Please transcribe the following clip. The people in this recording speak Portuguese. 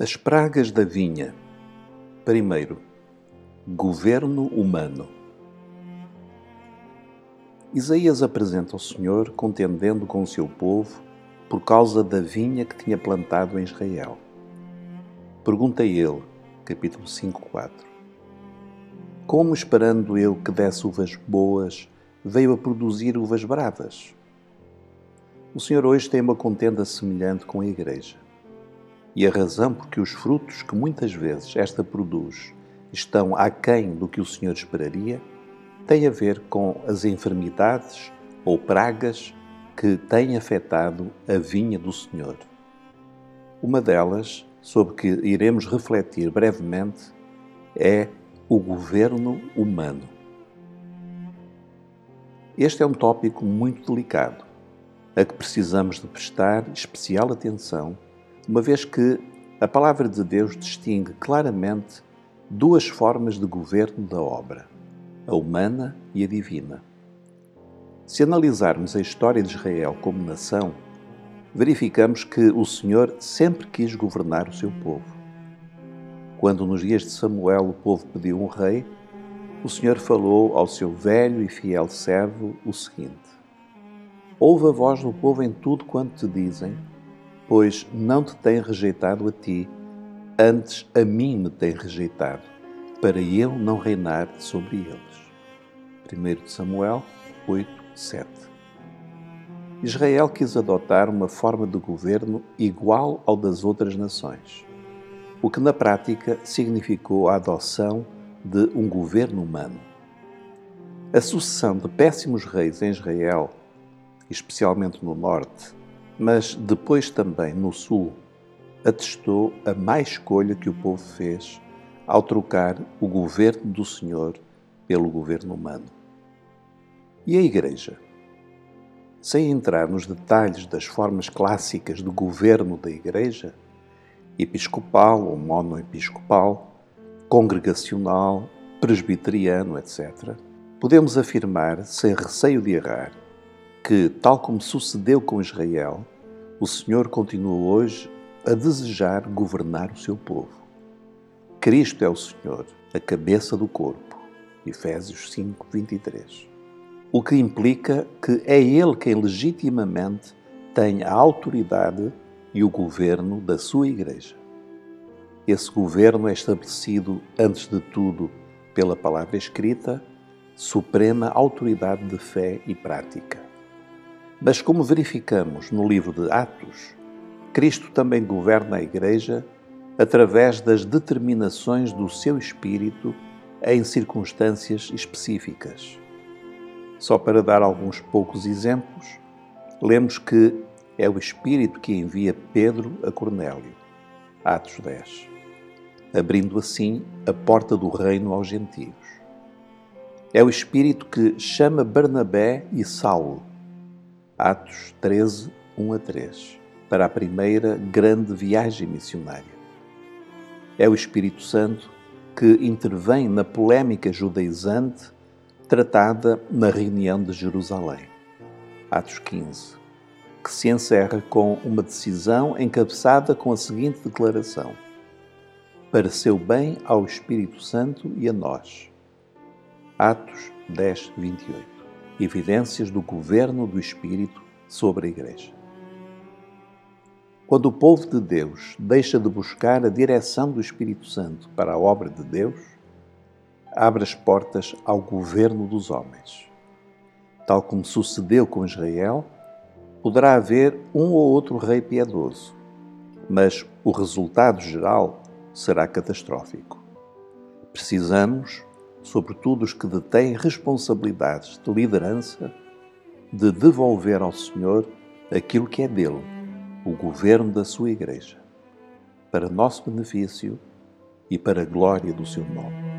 As pragas da vinha. Primeiro, governo humano. Isaías apresenta o Senhor contendendo com o seu povo por causa da vinha que tinha plantado em Israel. Pergunta ele, capítulo 5, 4. Como esperando eu que desse uvas boas, veio a produzir uvas bravas? O Senhor hoje tem uma contenda semelhante com a Igreja. E a razão por que os frutos que muitas vezes esta produz estão aquém do que o Senhor esperaria tem a ver com as enfermidades ou pragas que têm afetado a vinha do Senhor. Uma delas, sobre que iremos refletir brevemente, é o governo humano. Este é um tópico muito delicado, a que precisamos de prestar especial atenção uma vez que a palavra de Deus distingue claramente duas formas de governo da obra, a humana e a divina. Se analisarmos a história de Israel como nação, verificamos que o Senhor sempre quis governar o seu povo. Quando nos dias de Samuel o povo pediu um rei, o Senhor falou ao seu velho e fiel servo o seguinte: Ouve a voz do povo em tudo quanto te dizem pois não te tem rejeitado a ti, antes a mim me tem rejeitado, para eu não reinar sobre eles. 1 Samuel 8, 7 Israel quis adotar uma forma de governo igual ao das outras nações, o que na prática significou a adoção de um governo humano. A sucessão de péssimos reis em Israel, especialmente no norte, mas depois também no Sul, atestou a má escolha que o povo fez ao trocar o governo do Senhor pelo governo humano. E a Igreja? Sem entrar nos detalhes das formas clássicas de governo da Igreja, episcopal ou monoepiscopal, congregacional, presbiteriano, etc., podemos afirmar, sem receio de errar, que, tal como sucedeu com Israel, o Senhor continua hoje a desejar governar o seu povo. Cristo é o Senhor, a cabeça do corpo. Efésios 5, 23. O que implica que é Ele quem legitimamente tem a autoridade e o governo da sua Igreja. Esse governo é estabelecido, antes de tudo, pela palavra escrita, suprema autoridade de fé e prática. Mas, como verificamos no livro de Atos, Cristo também governa a Igreja através das determinações do seu Espírito em circunstâncias específicas. Só para dar alguns poucos exemplos, lemos que é o Espírito que envia Pedro a Cornélio, Atos 10, abrindo assim a porta do reino aos gentios. É o Espírito que chama Barnabé e Saulo Atos 13, 1 a 3, para a primeira grande viagem missionária. É o Espírito Santo que intervém na polémica judaizante tratada na reunião de Jerusalém. Atos 15, que se encerra com uma decisão encabeçada com a seguinte declaração: Pareceu bem ao Espírito Santo e a nós. Atos 10, 28 evidências do governo do Espírito sobre a Igreja. Quando o povo de Deus deixa de buscar a direção do Espírito Santo para a obra de Deus, abre as portas ao governo dos homens. Tal como sucedeu com Israel, poderá haver um ou outro rei piedoso, mas o resultado geral será catastrófico. Precisamos sobretudo os que detêm responsabilidades de liderança, de devolver ao Senhor aquilo que é dele, o governo da sua Igreja, para nosso benefício e para a glória do seu nome.